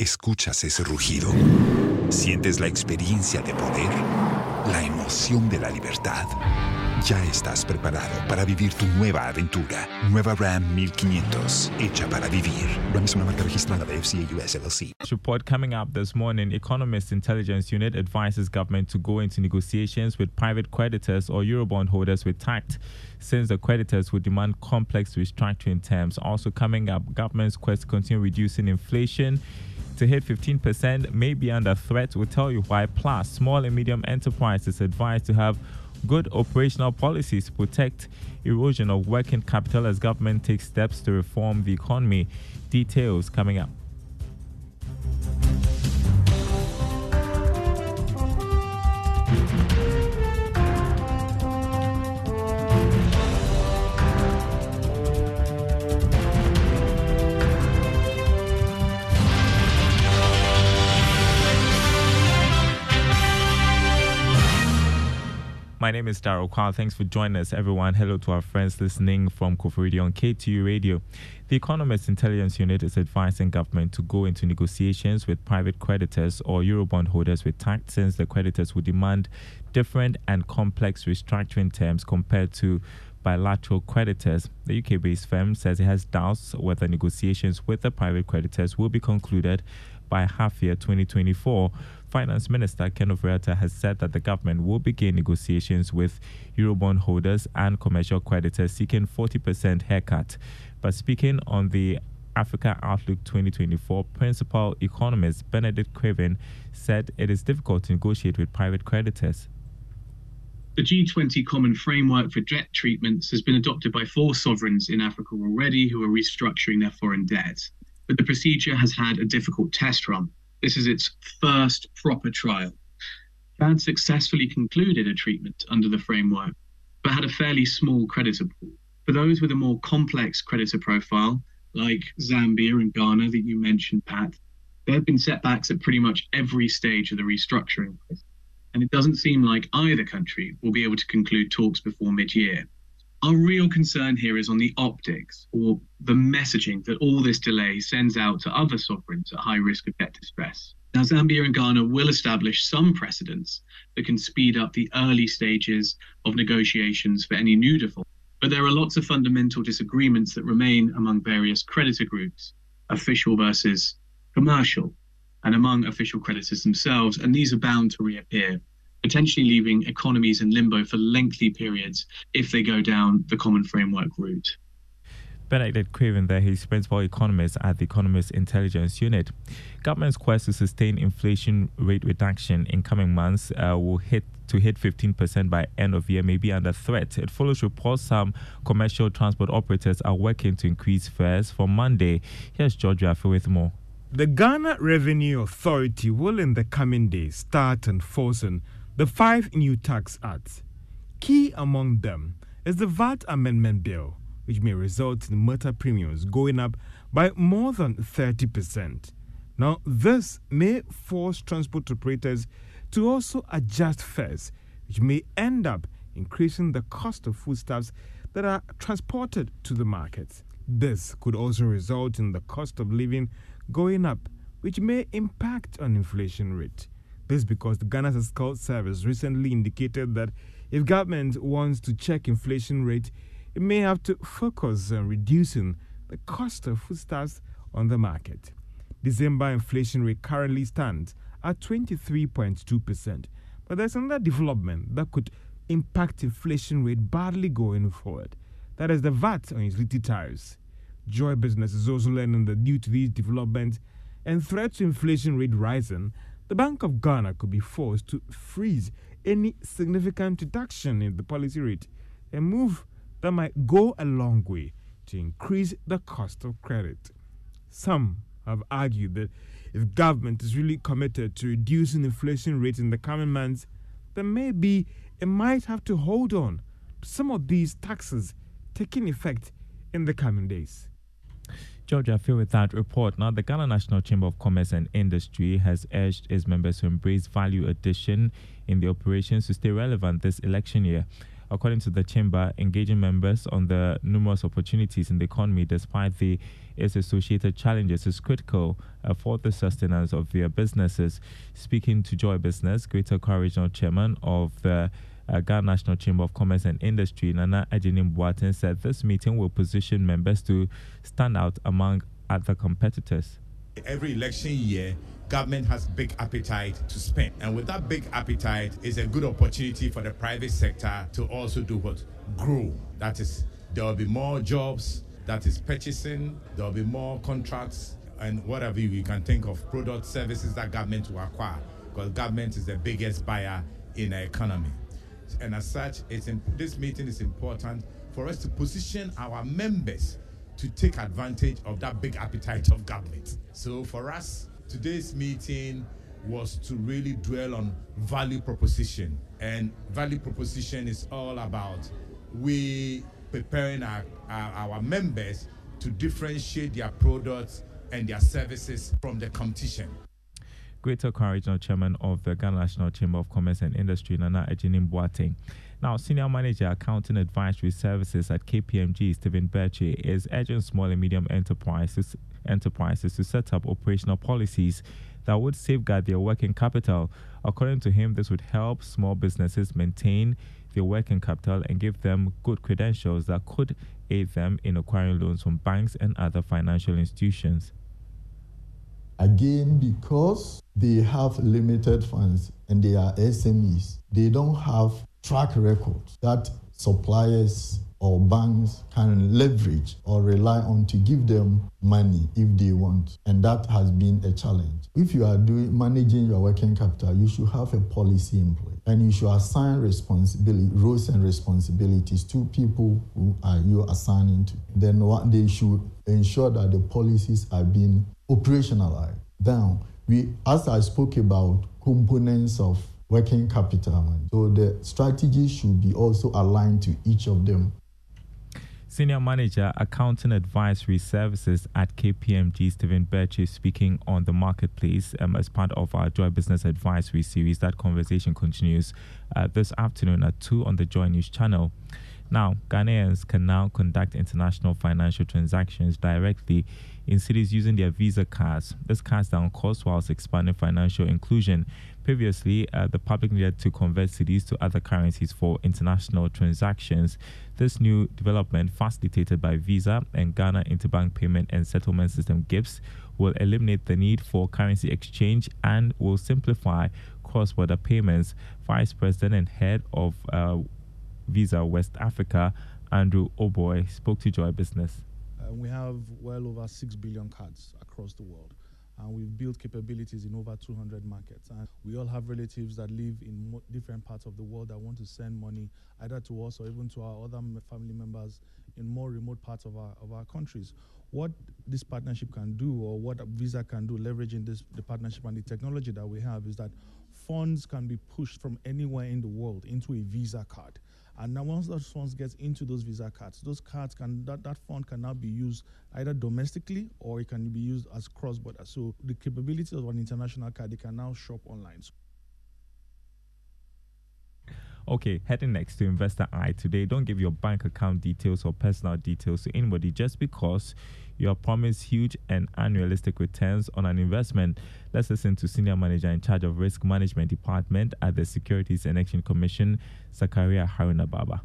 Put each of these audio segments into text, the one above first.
¿Escuchas ese rugido? ¿Sientes la experiencia de poder? ¿La emoción de la libertad? Ya estás preparado para vivir tu nueva aventura. Nueva Ram 1500, hecha para vivir. Ram es una marca registrada de FCA US LLC. Report coming up this morning. Economist Intelligence Unit advises government to go into negotiations with private creditors or Eurobond holders with tact, since the creditors would demand complex restructuring terms. Also coming up, government's quest to continue reducing inflation to hit 15% may be under threat. We'll tell you why. Plus, small and medium enterprises advised to have good operational policies to protect erosion of working capital as government takes steps to reform the economy. Details coming up. My name is Daryl Kwal. Thanks for joining us, everyone. Hello to our friends listening from Koforidua on KTU Radio. The Economist Intelligence Unit is advising government to go into negotiations with private creditors or Eurobond holders with tact, since the creditors would demand different and complex restructuring terms compared to bilateral creditors. The UK based firm says it has doubts whether negotiations with the private creditors will be concluded by half year 2024. Finance Minister Ken Ofori-Atta has said that the government will begin negotiations with Eurobond holders and commercial creditors seeking 40% haircut. But speaking on the Africa Outlook 2024, principal economist Benedict Craven said it is difficult to negotiate with private creditors. The G20 Common Framework for Debt Treatments has been adopted by four sovereigns in Africa already who are restructuring their foreign debt. But the procedure has had a difficult test run. This is its first proper trial. Chad successfully concluded a treatment under the framework, but had a fairly small creditor pool. For those with a more complex creditor profile, like Zambia and Ghana that you mentioned, Pat, there have been setbacks at pretty much every stage of the restructuring. And it doesn't seem like either country will be able to conclude talks before mid year. Our real concern here is on the optics or the messaging that all this delay sends out to other sovereigns at high risk of debt distress. Now, Zambia and Ghana will establish some precedents that can speed up the early stages of negotiations for any new default. But there are lots of fundamental disagreements that remain among various creditor groups, official versus commercial, and among official creditors themselves, and these are bound to reappear potentially leaving economies in limbo for lengthy periods if they go down the common framework route. Benedict Craven there, he's principal economist at the Economist Intelligence Unit. Government's quest to sustain inflation rate reduction in coming months uh, will hit to hit 15% by end of year may be under threat. It follows reports some commercial transport operators are working to increase fares for Monday. Here's George Wiafe with more. The Ghana Revenue Authority will in the coming days start enforcing the five new tax acts. Key among them is the VAT Amendment Bill, which may result in motor premiums going up by more than 30%. Now, this may force transport operators to also adjust fares, which may end up increasing the cost of foodstuffs that are transported to the market. This could also result in the cost of living going up, which may impact on inflation rate. This because the Ghana Statistical Service recently indicated that if government wants to check inflation rate, it may have to focus on reducing the cost of foodstuffs on the market. December inflation rate currently stands at 23.2%. But there's another development that could impact inflation rate badly going forward. That is the VAT on utility tariffs. Joy Business is also learning that due to these developments and threats to inflation rate rising, the Bank of Ghana could be forced to freeze any significant reduction in the policy rate, a move that might go a long way to increase the cost of credit. Some have argued that if government is really committed to reducing inflation rate in the coming months, then maybe it might have to hold on to some of these taxes taking effect in the coming days. George Wiafe with that report. Now, the Ghana National Chamber of Commerce and Industry has urged its members to embrace value addition in the operations to stay relevant this election year. According to the chamber, engaging members on the numerous opportunities in the economy, despite the its associated challenges, is critical uh, for the sustenance of their businesses. Speaking to Joy Business, Greater Regional Chairman of the uh, Ghana National Chamber of Commerce and Industry, Nana Agyenim said this meeting will position members to stand out among other competitors. Every election year, government has big appetite to spend. And with that big appetite is a good opportunity for the private sector to also do what? Grow. That is, there will be more jobs, that is purchasing, there will be more contracts and whatever you can think of product services that government will acquire because government is the biggest buyer in the economy. And as such, it's in, this meeting is important for us to position our members to take advantage of that big appetite of government. So for us, today's meeting was to really dwell on value proposition. And value proposition is all about we preparing our, our, our members to differentiate their products and their services from the competition. Greater Accra Regional Chairman of the Ghana National Chamber of Commerce and Industry, Nana Agyenim Boateng. Now, Senior Manager Accounting Advisory Services at KPMG, Stephen Birchie, is urging small and medium enterprises enterprises to set up operational policies that would safeguard their working capital. According to him, this would help small businesses maintain their working capital and give them good credentials that could aid them in acquiring loans from banks and other financial institutions. Again, because they have limited funds and they are SMEs, they don't have track records that suppliers or banks can leverage or rely on to give them money if they want. And that has been a challenge. If you are doing managing your working capital, you should have a policy in place. And you should assign responsibility, roles and responsibilities to people who are you assigning to. Then what they should ensure that the policies are being operationalized. Now, we as I spoke about components of working capital. So the strategy should be also aligned to each of them. Senior Manager, Accounting Advisory Services at KPMG, Stephen Birch, is speaking on the marketplace um, as part of our Joy Business Advisory series. That conversation continues uh, this afternoon at 2 on the Joy News channel. Now, Ghanaians can now conduct international financial transactions directly in cedis using their Visa cards. This cuts down costs whilst expanding financial inclusion. Previously, uh, the public needed to convert cedis to other currencies for international transactions. This new development, facilitated by Visa and Ghana Interbank Payment and Settlement System GhIPSS, will eliminate the need for currency exchange and will simplify cross border payments. Vice President and head of uh, Visa West Africa, Andrew Uaboi, spoke to Joy Business. Uh, we have well over 6 billion cards across the world. And we've built capabilities in over 200 markets. And we all have relatives that live in different parts of the world that want to send money either to us or even to our other family members in more remote parts of our, of our countries. What this partnership can do, or what Visa can do, leveraging this the partnership and the technology that we have, is that funds can be pushed from anywhere in the world into a Visa card. And now once those funds get into those Visa cards, those cards can that, that fund can now be used either domestically or it can be used as cross-border. So the capabilities of an international card, they can now shop online. Okay, heading next to Investor Eye today. Don't give your bank account details or personal details to anybody just because you are promised huge and unrealistic returns on an investment. Let's listen to Senior Manager in charge of Risk Management Department at the Securities and Exchange Commission, Zakaria Haruna Baba.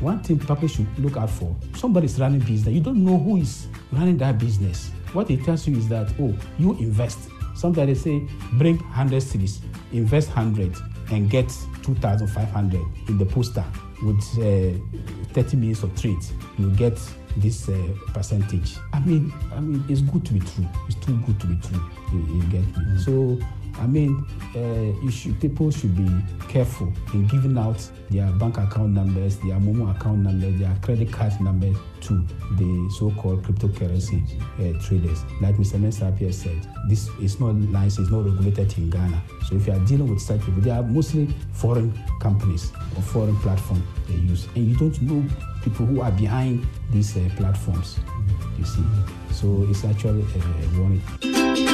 one thing people should look out for somebody's running business. You don't know who is running that business. What it tells you is that, oh, you invest. Somebody say, bring 100 cedis, invest 100 and get 2,500 in the poster with uh, 30 minutes of trade. You get this uh, percentage. I mean, I mean, it's good to be true. It's too good to be true. You, you get me? Mm-hmm. So I mean, uh, should, people should be careful in giving out their bank account numbers, their Momo account numbers, their credit card numbers to the so-called cryptocurrency uh, traders. Like Mr. Mensah said, this is not licensed, it's not regulated in Ghana. So if you are dealing with such people, they are mostly foreign companies or foreign platforms they use, and you don't know people who are behind these uh, platforms. You see, so it's actually a, a warning.